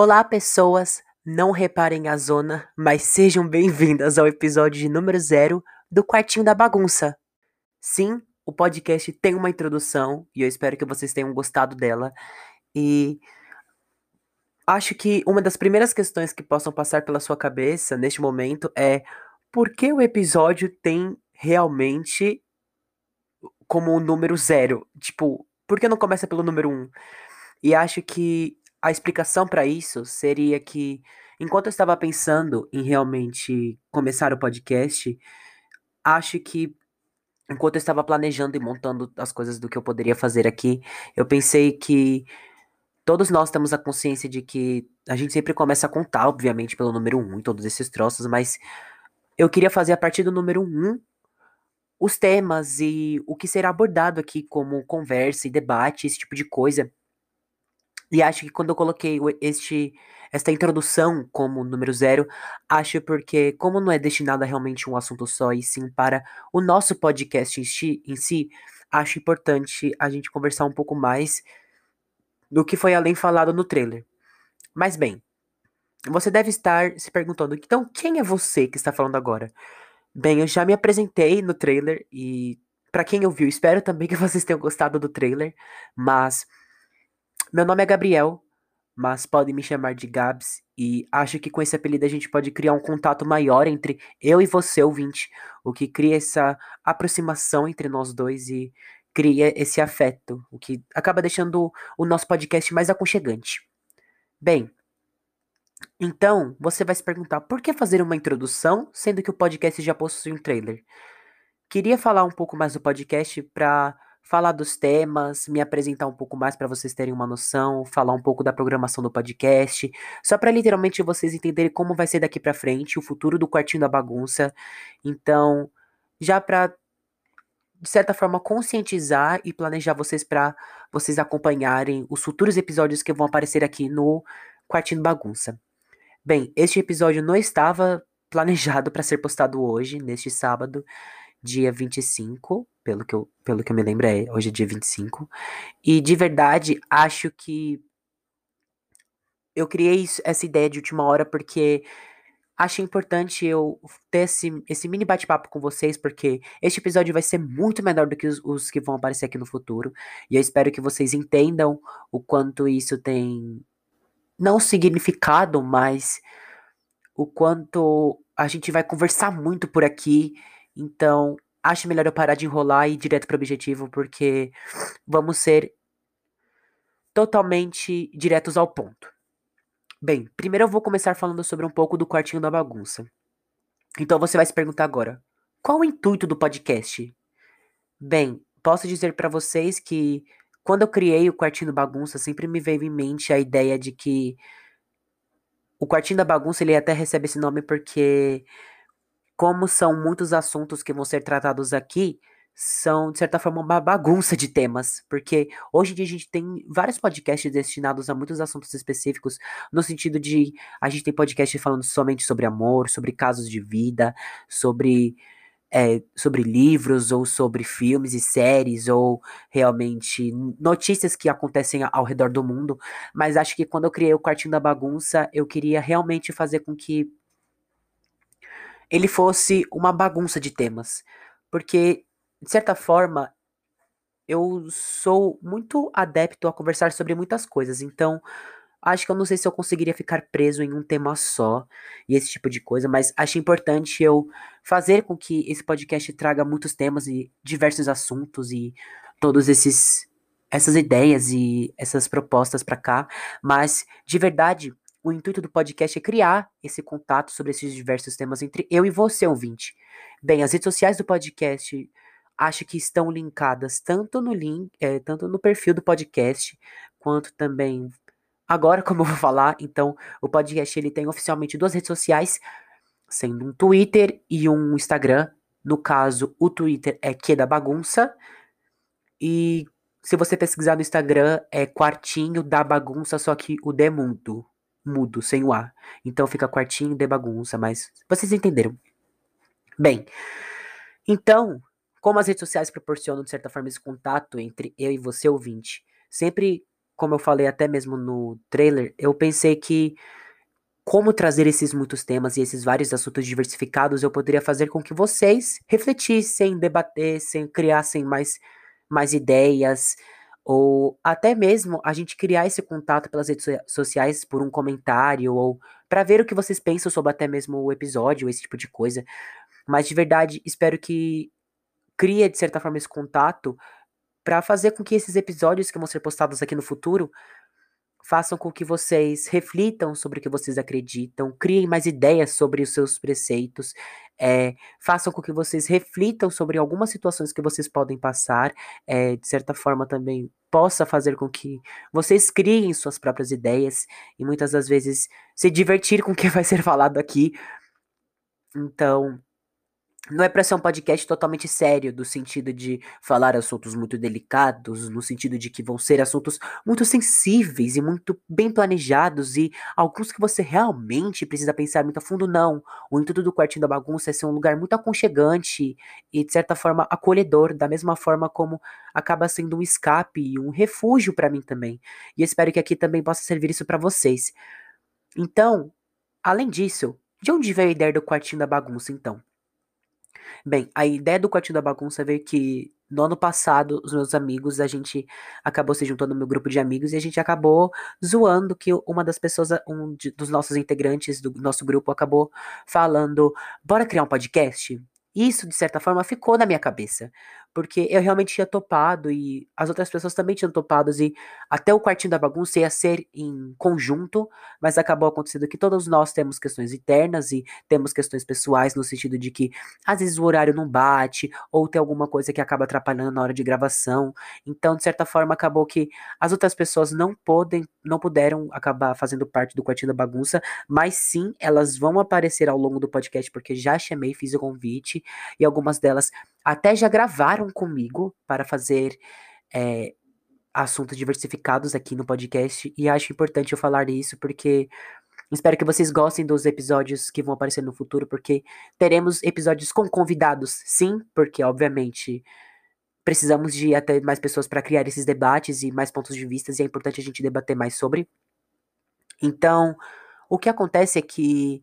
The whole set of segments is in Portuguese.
Olá, pessoas! Não reparem a zona, mas sejam bem-vindas ao episódio de número zero do Quartinho da Bagunça. Sim, o podcast tem uma introdução e eu espero que vocês tenham gostado dela. E acho que uma das primeiras questões que possam passar pela sua cabeça neste momento é por que o episódio tem realmente como o número zero? Tipo, por que não começa pelo número um? E acho que a explicação para isso seria que, enquanto eu estava pensando em realmente começar o podcast, acho que enquanto eu estava planejando e montando as coisas do que eu poderia fazer aqui, eu pensei que todos nós temos a consciência de que a gente sempre começa a contar, obviamente, pelo número um, todos esses troços, mas eu queria fazer a partir do número um os temas e o que será abordado aqui como conversa e debate, esse tipo de coisa. E acho que quando eu coloquei este, esta introdução como número zero, acho porque, como não é destinado a realmente um assunto só, e sim para o nosso podcast em si, em si, acho importante a gente conversar um pouco mais do que foi além falado no trailer. Mas bem, você deve estar se perguntando, então quem é você que está falando agora? Bem, eu já me apresentei no trailer e para quem ouviu, espero também que vocês tenham gostado do trailer, mas meu nome é Gabriel, mas podem me chamar de Gabs, e acho que com esse apelido a gente pode criar um contato maior entre eu e você, ouvinte, o que cria essa aproximação entre nós dois e cria esse afeto, o que acaba deixando o nosso podcast mais aconchegante. Bem, então você vai se perguntar por que fazer uma introdução, sendo que o podcast já possui um trailer? Queria falar um pouco mais do podcast para falar dos temas, me apresentar um pouco mais para vocês terem uma noção, falar um pouco da programação do podcast, só para literalmente vocês entenderem como vai ser daqui para frente o futuro do quartinho da bagunça. Então, já para de certa forma conscientizar e planejar vocês para vocês acompanharem os futuros episódios que vão aparecer aqui no Quartinho Bagunça. Bem, este episódio não estava planejado para ser postado hoje, neste sábado, dia 25, pelo que eu, pelo que eu me lembro, é, hoje é dia 25. E de verdade, acho que eu criei essa ideia de última hora porque acho importante eu ter esse, esse mini bate-papo com vocês, porque este episódio vai ser muito menor do que os, os, que vão aparecer aqui no futuro. E eu espero que vocês entendam o quanto isso tem. Não significado, mas o quanto a gente vai conversar muito por aqui então, acho melhor eu parar de enrolar e ir direto pro objetivo, porque vamos ser totalmente diretos ao ponto. Bem, primeiro eu vou começar falando sobre um pouco do quartinho da bagunça. Então você vai se perguntar agora: qual o intuito do podcast? Bem, posso dizer para vocês que quando eu criei o quartinho da bagunça, sempre me veio em mente a ideia de que o quartinho da bagunça ele até recebe esse nome porque como são muitos assuntos que vão ser tratados aqui, são, de certa forma, uma bagunça de temas, porque hoje em dia a gente tem vários podcasts destinados a muitos assuntos específicos, no sentido de a gente tem podcast falando somente sobre amor, sobre casos de vida, sobre, é, sobre livros, ou sobre filmes e séries, ou realmente notícias que acontecem ao redor do mundo, mas acho que quando eu criei o Quartinho da Bagunça, eu queria realmente fazer com que ele fosse uma bagunça de temas. Porque, de certa forma, eu sou muito adepto a conversar sobre muitas coisas. Então, acho que eu não sei se eu conseguiria ficar preso em um tema só e esse tipo de coisa, mas acho importante eu fazer com que esse podcast traga muitos temas e diversos assuntos e todos esses essas ideias e essas propostas para cá, mas de verdade, o intuito do podcast é criar esse contato sobre esses diversos temas entre eu e você, ouvinte. Bem, as redes sociais do podcast acho que estão linkadas tanto no link, é, tanto no perfil do podcast, quanto também agora, como eu vou falar, então o podcast ele tem oficialmente duas redes sociais, sendo um Twitter e um Instagram. No caso, o Twitter é que da bagunça e se você pesquisar no Instagram é quartinho da bagunça, só que o Demundo mudo, sem o A. Então fica quartinho de bagunça, mas vocês entenderam. Bem, então, como as redes sociais proporcionam, de certa forma, esse contato entre eu e você, ouvinte, sempre como eu falei até mesmo no trailer, eu pensei que como trazer esses muitos temas e esses vários assuntos diversificados, eu poderia fazer com que vocês refletissem, debatessem, criassem mais, mais ideias, ou até mesmo a gente criar esse contato pelas redes sociais por um comentário, ou para ver o que vocês pensam sobre até mesmo o episódio, esse tipo de coisa. Mas de verdade, espero que crie, de certa forma, esse contato para fazer com que esses episódios que vão ser postados aqui no futuro façam com que vocês reflitam sobre o que vocês acreditam, criem mais ideias sobre os seus preceitos, é, façam com que vocês reflitam sobre algumas situações que vocês podem passar, é, de certa forma também possa fazer com que vocês criem suas próprias ideias e muitas das vezes se divertir com o que vai ser falado aqui. Então, não é para ser um podcast totalmente sério, do sentido de falar assuntos muito delicados, no sentido de que vão ser assuntos muito sensíveis e muito bem planejados e alguns que você realmente precisa pensar muito a fundo, não. O intuito do Quartinho da Bagunça é ser um lugar muito aconchegante e, de certa forma, acolhedor, da mesma forma como acaba sendo um escape e um refúgio para mim também. E espero que aqui também possa servir isso para vocês. Então, além disso, de onde veio a ideia do Quartinho da Bagunça, então? Bem, a ideia do Quartinho da Bagunça veio que no ano passado, os meus amigos, a gente acabou se juntando no meu grupo de amigos e a gente acabou zoando que uma das pessoas, um de, dos nossos integrantes do nosso grupo acabou falando: bora criar um podcast? Isso, de certa forma, ficou na minha cabeça. Porque eu realmente tinha topado e as outras pessoas também tinham topado. E até o quartinho da bagunça ia ser em conjunto, mas acabou acontecendo que todos nós temos questões internas e temos questões pessoais, no sentido de que às vezes o horário não bate, ou tem alguma coisa que acaba atrapalhando na hora de gravação. Então, de certa forma, acabou que as outras pessoas não podem, não puderam acabar fazendo parte do quartinho da bagunça, mas sim elas vão aparecer ao longo do podcast, porque já chamei, fiz o convite e algumas delas até já gravaram comigo para fazer é, assuntos diversificados aqui no podcast. E acho importante eu falar isso porque espero que vocês gostem dos episódios que vão aparecer no futuro, porque teremos episódios com convidados, sim, porque obviamente precisamos de até mais pessoas para criar esses debates e mais pontos de vista, e é importante a gente debater mais sobre. Então, o que acontece é que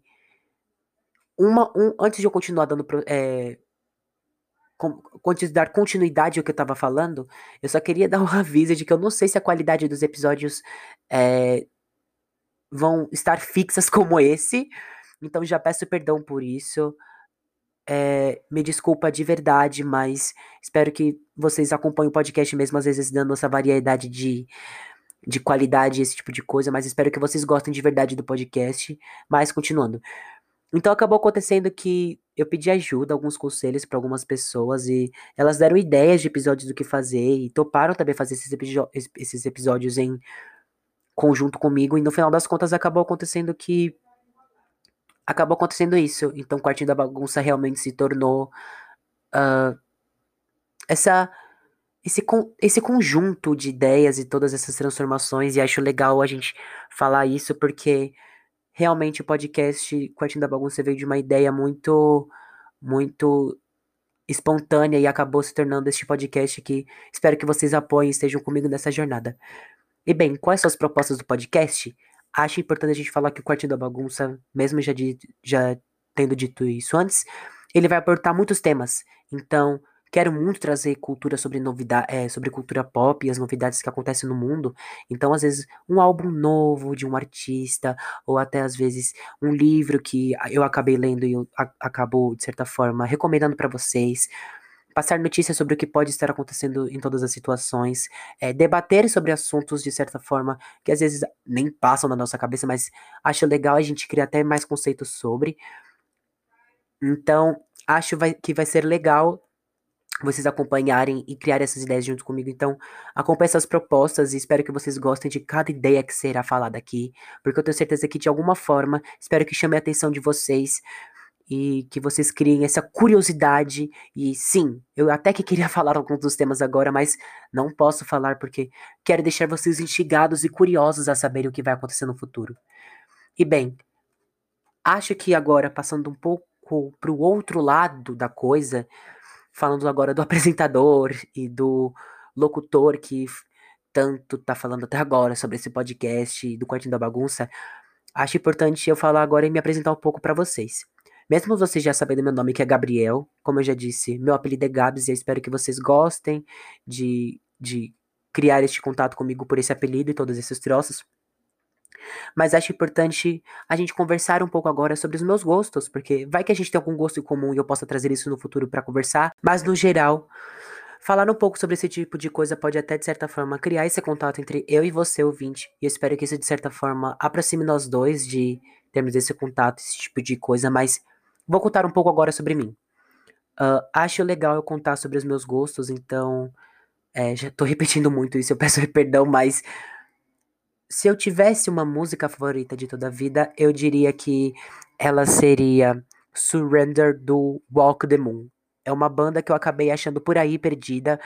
uma, um, antes de eu continuar dando é, dar continuidade ao que eu estava falando, eu só queria dar um aviso de que eu não sei se a qualidade dos episódios é, vão estar fixas como esse. Então já peço perdão por isso. É, me desculpa de verdade, mas espero que vocês acompanhem o podcast mesmo, às vezes dando essa variedade de, de qualidade, esse tipo de coisa, mas espero que vocês gostem de verdade do podcast. Mas continuando. Então acabou acontecendo que eu pedi ajuda, alguns conselhos para algumas pessoas e elas deram ideias de episódios do que fazer e toparam também fazer esses, esses episódios em conjunto comigo e no final das contas acabou acontecendo que acabou acontecendo isso. Então o Quartinho da Bagunça realmente se tornou uh, essa esse, esse conjunto de ideias e todas essas transformações e acho legal a gente falar isso porque realmente o podcast Quartinho da Bagunça veio de uma ideia muito, muito espontânea e acabou se tornando este podcast que espero que vocês apoiem e estejam comigo nessa jornada. E bem, quais são as propostas do podcast? Acho importante a gente falar que o Quartinho da Bagunça, mesmo já, de, já tendo dito isso antes, ele vai aportar muitos temas. Então, Quero muito trazer cultura sobre novidade, é, sobre cultura pop e as novidades que acontecem no mundo. Então, às vezes, um álbum novo de um artista, ou até às vezes um livro que eu acabei lendo e eu acabou, de certa forma, recomendando para vocês passar notícias sobre o que pode estar acontecendo em todas as situações, é, debater sobre assuntos de certa forma que às vezes nem passam na nossa cabeça, mas acho legal a gente criar até mais conceitos sobre. Então, acho vai, que vai ser legal vocês acompanharem e criarem essas ideias junto comigo. Então, acompanhe essas propostas e espero que vocês gostem de cada ideia que será falada aqui, porque eu tenho certeza que de alguma forma, espero que chame a atenção de vocês e que vocês criem essa curiosidade. E sim, eu até que queria falar alguns dos temas agora, mas não posso falar porque quero deixar vocês instigados e curiosos a saberem o que vai acontecer no futuro. E bem, acho que agora, passando um pouco para o outro lado da coisa, falando agora do apresentador e do locutor que tanto tá falando até agora sobre esse podcast do Quartinho da Bagunça, acho importante eu falar agora e me apresentar um pouco para vocês. Mesmo vocês já sabendo meu nome, que é Gabriel, como eu já disse, meu apelido é Gabs e eu espero que vocês gostem de, de criar este contato comigo por esse apelido e todos esses troços. Mas acho importante a gente conversar um pouco agora sobre os meus gostos, porque vai que a gente tem algum gosto em comum e eu possa trazer isso no futuro para conversar. Mas no geral, falar um pouco sobre esse tipo de coisa pode até de certa forma criar esse contato entre eu e você, ouvinte. E eu espero que isso de certa forma aproxime nós dois de termos esse contato, esse tipo de coisa. Mas vou contar um pouco agora sobre mim. Uh, acho legal eu contar sobre os meus gostos, então. É, já tô repetindo muito isso, eu peço perdão, mas se eu tivesse uma música favorita de toda a vida, eu diria que ela seria Surrender do Walk the Moon. É uma banda que eu acabei achando por aí perdida,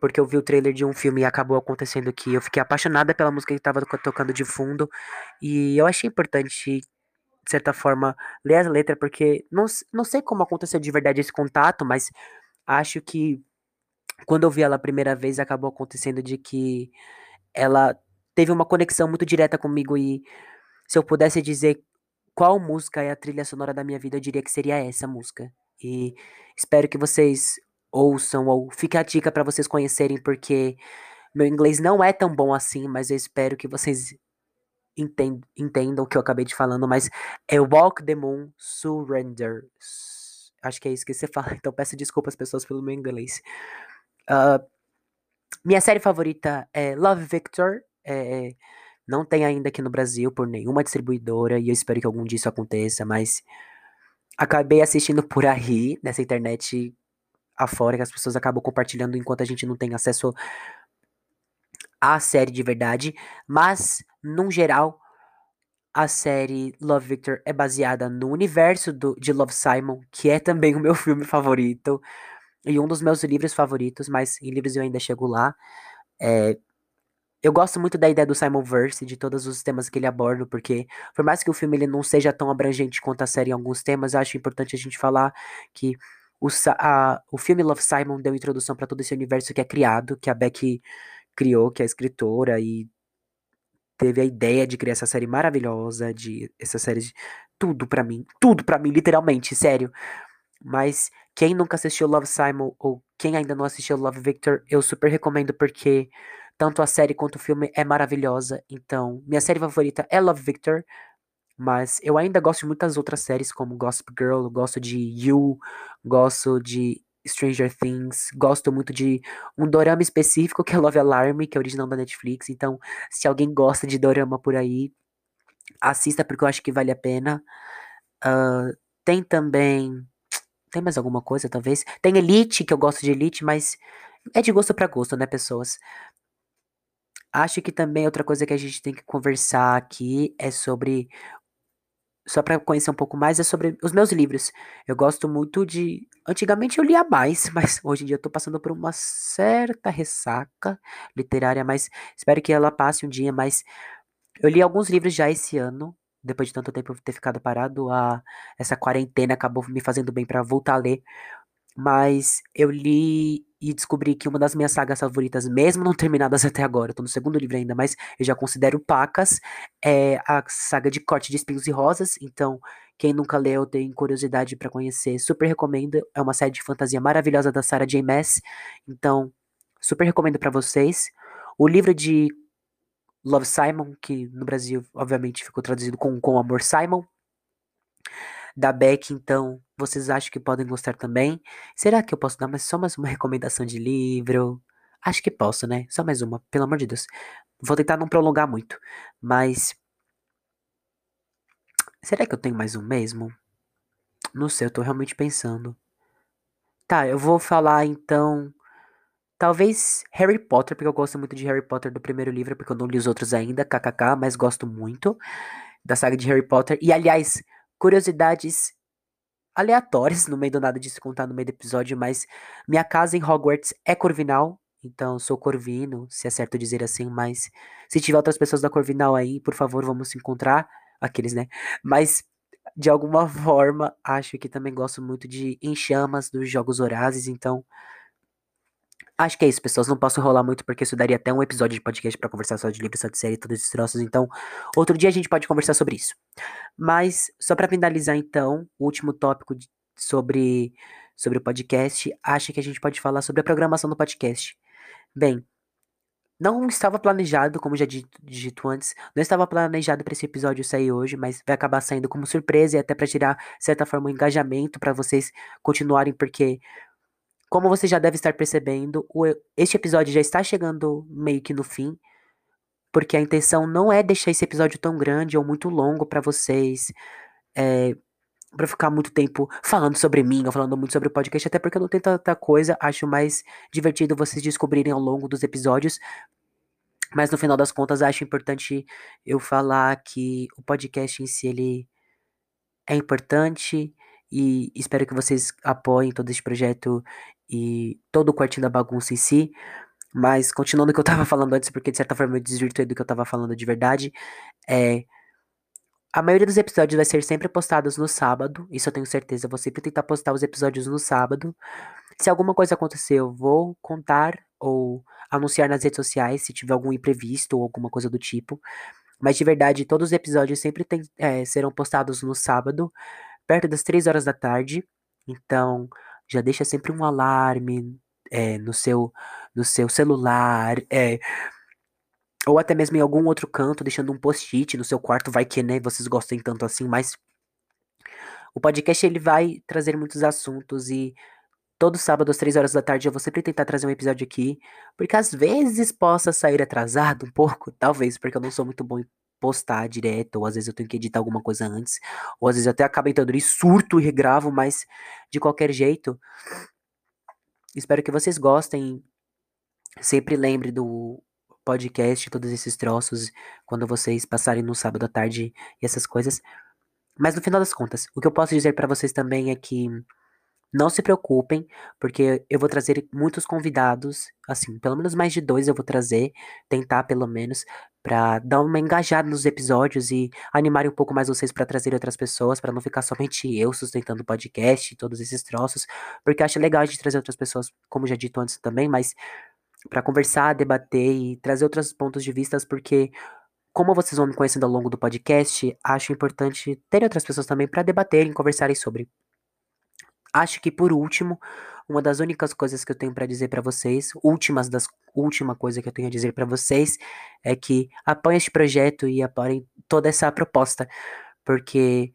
porque eu vi o trailer de um filme e acabou acontecendo que eu fiquei apaixonada pela música que estava tocando de fundo. E eu achei importante, de certa forma, ler as letras, porque não, não sei como aconteceu de verdade esse contato, mas acho que quando eu vi ela a primeira vez, acabou acontecendo de que ela teve uma conexão muito direta comigo e se eu pudesse dizer qual música é a trilha sonora da minha vida, eu diria que seria essa música. E espero que vocês ouçam ou fique a dica para vocês conhecerem, porque meu inglês não é tão bom assim, mas eu espero que vocês entendam, entendam o que eu acabei de falando, mas é Walk the Moon Surrender. Acho que é isso que você fala, então peço desculpas pessoas pelo meu inglês. Uh, minha série favorita é Love Victor, é, não tem ainda aqui no Brasil por nenhuma distribuidora e eu espero que algum dia isso aconteça, mas acabei assistindo por aí, nessa internet afora, que as pessoas acabam compartilhando enquanto a gente não tem acesso à série de verdade, mas, num geral, a série Love Victor é baseada no universo do, de Love Simon, que é também o meu filme favorito e um dos meus livros favoritos, mas em livros eu ainda chego lá. É, eu gosto muito da ideia do Simon Verse, de todos os temas que ele aborda, porque por mais que o filme ele não seja tão abrangente quanto a série em alguns temas, eu acho importante a gente falar que o, a, o filme Love Simon deu introdução para todo esse universo que é criado, que a Beck criou, que é escritora, e teve a ideia de criar essa série maravilhosa, de essa série de tudo para mim, tudo para mim, literalmente, sério. Mas quem nunca assistiu Love Simon ou quem ainda não assistiu Love Victor, eu super recomendo porque tanto a série quanto o filme é maravilhosa. Então, minha série favorita é Love Victor. Mas eu ainda gosto de muitas outras séries, como Gossip Girl, gosto de You, gosto de Stranger Things, gosto muito de um dorama específico que é Love Alarm, que é original da Netflix. Então, se alguém gosta de dorama por aí, assista porque eu acho que vale a pena. Uh, tem também. Tem mais alguma coisa, talvez? Tem Elite, que eu gosto de Elite, mas é de gosto para gosto, né, pessoas? Acho que também outra coisa que a gente tem que conversar aqui é sobre só para conhecer um pouco mais, é sobre os meus livros. Eu gosto muito de. Antigamente eu lia mais, mas hoje em dia eu tô passando por uma certa ressaca literária, mas espero que ela passe um dia. Mas eu li alguns livros já esse ano, depois de tanto tempo ter ficado parado. A, essa quarentena acabou me fazendo bem para voltar a ler. Mas eu li e descobri que uma das minhas sagas favoritas, mesmo não terminadas até agora, eu tô no segundo livro ainda, mas eu já considero Pacas, é a saga de Corte de Espinhos e Rosas. Então, quem nunca leu, tem curiosidade para conhecer, super recomendo. É uma série de fantasia maravilhosa da Sarah J. Maas. Então, super recomendo para vocês. O livro de Love Simon, que no Brasil, obviamente, ficou traduzido com Com Amor Simon, da Beck, então vocês acham que podem gostar também? Será que eu posso dar mais, só mais uma recomendação de livro? Acho que posso, né? Só mais uma, pelo amor de Deus. Vou tentar não prolongar muito, mas. Será que eu tenho mais um mesmo? Não sei, eu tô realmente pensando. Tá, eu vou falar então. Talvez Harry Potter, porque eu gosto muito de Harry Potter do primeiro livro, porque eu não li os outros ainda, kkk, mas gosto muito da saga de Harry Potter. E aliás, curiosidades aleatórias no meio do nada de se contar no meio do episódio, mas minha casa em Hogwarts é Corvinal, então sou Corvino, se é certo dizer assim, mas se tiver outras pessoas da Corvinal aí, por favor, vamos se encontrar, aqueles, né? Mas de alguma forma, acho que também gosto muito de Em Chamas dos Jogos Horazes, então Acho que é isso, pessoas. Não posso enrolar muito porque isso daria até um episódio de podcast para conversar só de livro, só de série, todos esses troços. Então, outro dia a gente pode conversar sobre isso. Mas, só para finalizar, então, o último tópico de, sobre, sobre o podcast, acho que a gente pode falar sobre a programação do podcast. Bem, não estava planejado, como já dito, dito antes, não estava planejado para esse episódio sair hoje, mas vai acabar saindo como surpresa e até para tirar, de certa forma, um engajamento para vocês continuarem, porque como você já deve estar percebendo, o, este episódio já está chegando meio que no fim, porque a intenção não é deixar esse episódio tão grande ou muito longo para vocês, é, para ficar muito tempo falando sobre mim ou falando muito sobre o podcast, até porque eu não tenho tanta coisa, acho mais divertido vocês descobrirem ao longo dos episódios. Mas no final das contas, acho importante eu falar que o podcast em si ele é importante e espero que vocês apoiem todo esse projeto e todo o quartinho da bagunça em si. Mas continuando o que eu tava falando antes, porque de certa forma eu desvirtuei do que eu tava falando de verdade, é. A maioria dos episódios vai ser sempre postados no sábado, isso eu tenho certeza. Eu vou sempre tentar postar os episódios no sábado. Se alguma coisa acontecer, eu vou contar ou anunciar nas redes sociais se tiver algum imprevisto ou alguma coisa do tipo. Mas de verdade, todos os episódios sempre tem, é, serão postados no sábado, perto das 3 horas da tarde. Então, já deixa sempre um alarme é, no, seu, no seu celular, é, ou até mesmo em algum outro canto, deixando um post-it no seu quarto, vai que, né, vocês gostem tanto assim, mas o podcast ele vai trazer muitos assuntos e todo sábado às 3 horas da tarde eu vou sempre tentar trazer um episódio aqui, porque às vezes possa sair atrasado um pouco, talvez, porque eu não sou muito bom postar direto, ou às vezes eu tenho que editar alguma coisa antes, ou às vezes até acabo entrando em surto e regravo, mas de qualquer jeito, espero que vocês gostem. Sempre lembre do podcast, todos esses troços, quando vocês passarem no sábado à tarde e essas coisas. Mas no final das contas, o que eu posso dizer para vocês também é que não se preocupem, porque eu vou trazer muitos convidados, assim, pelo menos mais de dois eu vou trazer, tentar pelo menos, para dar uma engajada nos episódios e animar um pouco mais vocês para trazer outras pessoas, para não ficar somente eu sustentando o podcast e todos esses troços, porque acho legal a gente trazer outras pessoas, como já dito antes também, mas para conversar, debater e trazer outros pontos de vista, porque como vocês vão me conhecendo ao longo do podcast, acho importante ter outras pessoas também para debaterem, conversarem sobre. Acho que por último, uma das únicas coisas que eu tenho para dizer para vocês, últimas das última coisa que eu tenho a dizer para vocês é que apoiem este projeto e apoiem toda essa proposta, porque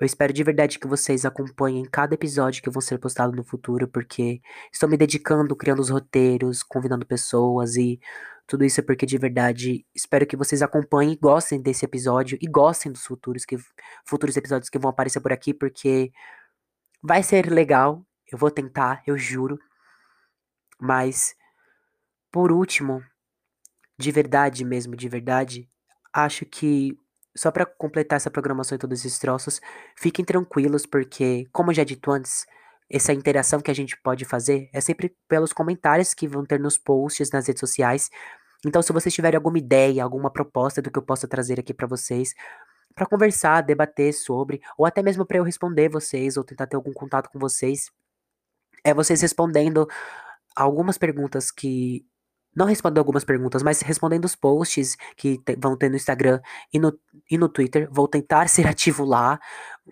eu espero de verdade que vocês acompanhem cada episódio que vão ser postado no futuro, porque estou me dedicando, criando os roteiros, convidando pessoas e tudo isso porque de verdade espero que vocês acompanhem e gostem desse episódio e gostem dos futuros que futuros episódios que vão aparecer por aqui, porque Vai ser legal, eu vou tentar, eu juro. Mas, por último, de verdade mesmo, de verdade, acho que só para completar essa programação e todos esses troços, fiquem tranquilos, porque, como já dito antes, essa interação que a gente pode fazer é sempre pelos comentários que vão ter nos posts, nas redes sociais. Então, se vocês tiverem alguma ideia, alguma proposta do que eu possa trazer aqui para vocês, para conversar, debater sobre, ou até mesmo para eu responder vocês, ou tentar ter algum contato com vocês. É vocês respondendo algumas perguntas que. Não respondendo algumas perguntas, mas respondendo os posts que te, vão ter no Instagram e no, e no Twitter. Vou tentar ser ativo lá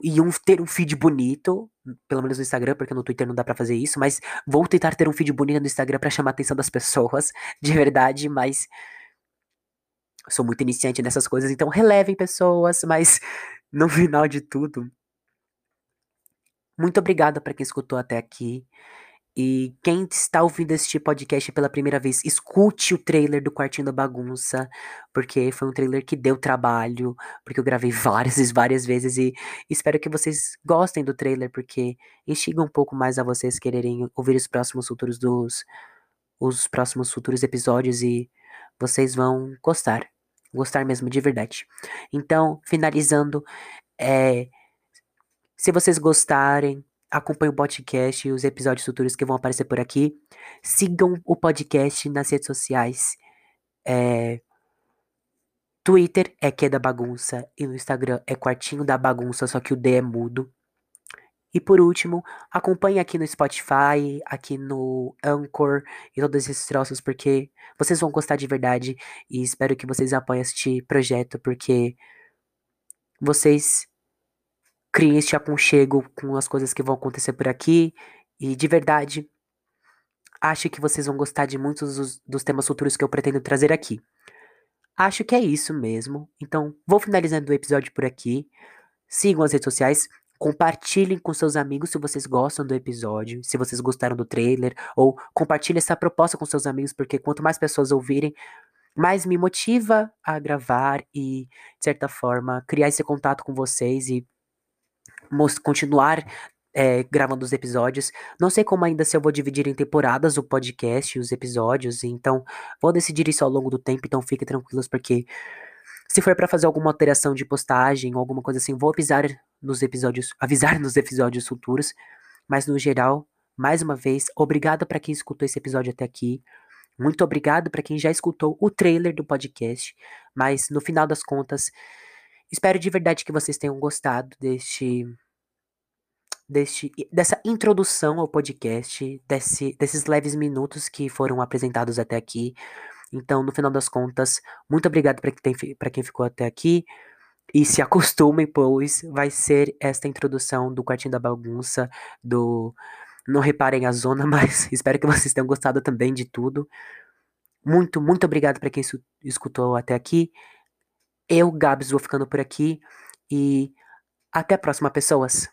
e um, ter um feed bonito, pelo menos no Instagram, porque no Twitter não dá para fazer isso, mas vou tentar ter um feed bonito no Instagram para chamar a atenção das pessoas, de verdade, mas sou muito iniciante nessas coisas, então relevem pessoas, mas no final de tudo, muito obrigado para quem escutou até aqui. E quem está ouvindo este podcast pela primeira vez, escute o trailer do Quartinho da Bagunça, porque foi um trailer que deu trabalho, porque eu gravei várias e várias vezes e espero que vocês gostem do trailer, porque instiga um pouco mais a vocês quererem ouvir os próximos futuros dos os próximos futuros episódios e vocês vão gostar. Gostar mesmo de verdade. Então, finalizando, é, se vocês gostarem, acompanhem o podcast e os episódios futuros que vão aparecer por aqui. Sigam o podcast nas redes sociais. É, Twitter é que é da bagunça e no Instagram é quartinho da bagunça, só que o D é mudo. E por último, acompanhe aqui no Spotify, aqui no Anchor e todos esses troços, porque vocês vão gostar de verdade. E espero que vocês apoiem este projeto, porque vocês criem este aconchego com as coisas que vão acontecer por aqui. E de verdade, acho que vocês vão gostar de muitos dos, dos temas futuros que eu pretendo trazer aqui. Acho que é isso mesmo. Então, vou finalizando o episódio por aqui. Sigam as redes sociais. Compartilhem com seus amigos se vocês gostam do episódio, se vocês gostaram do trailer, ou compartilhe essa proposta com seus amigos, porque quanto mais pessoas ouvirem, mais me motiva a gravar e, de certa forma, criar esse contato com vocês e continuar é, gravando os episódios. Não sei como ainda se eu vou dividir em temporadas o podcast, os episódios, então vou decidir isso ao longo do tempo, então fiquem tranquilos, porque se for para fazer alguma alteração de postagem ou alguma coisa assim, vou avisar nos episódios, avisar nos episódios futuros. Mas no geral, mais uma vez, obrigado para quem escutou esse episódio até aqui. Muito obrigado para quem já escutou o trailer do podcast. Mas no final das contas, espero de verdade que vocês tenham gostado deste deste, dessa introdução ao podcast, desse, desses leves minutos que foram apresentados até aqui. Então, no final das contas, muito obrigado para quem, quem ficou até aqui. E se acostumem, pois vai ser esta introdução do Quartinho da Bagunça, do Não Reparem a Zona, mas espero que vocês tenham gostado também de tudo. Muito, muito obrigado para quem escutou até aqui. Eu, Gabs, vou ficando por aqui e até a próxima, pessoas.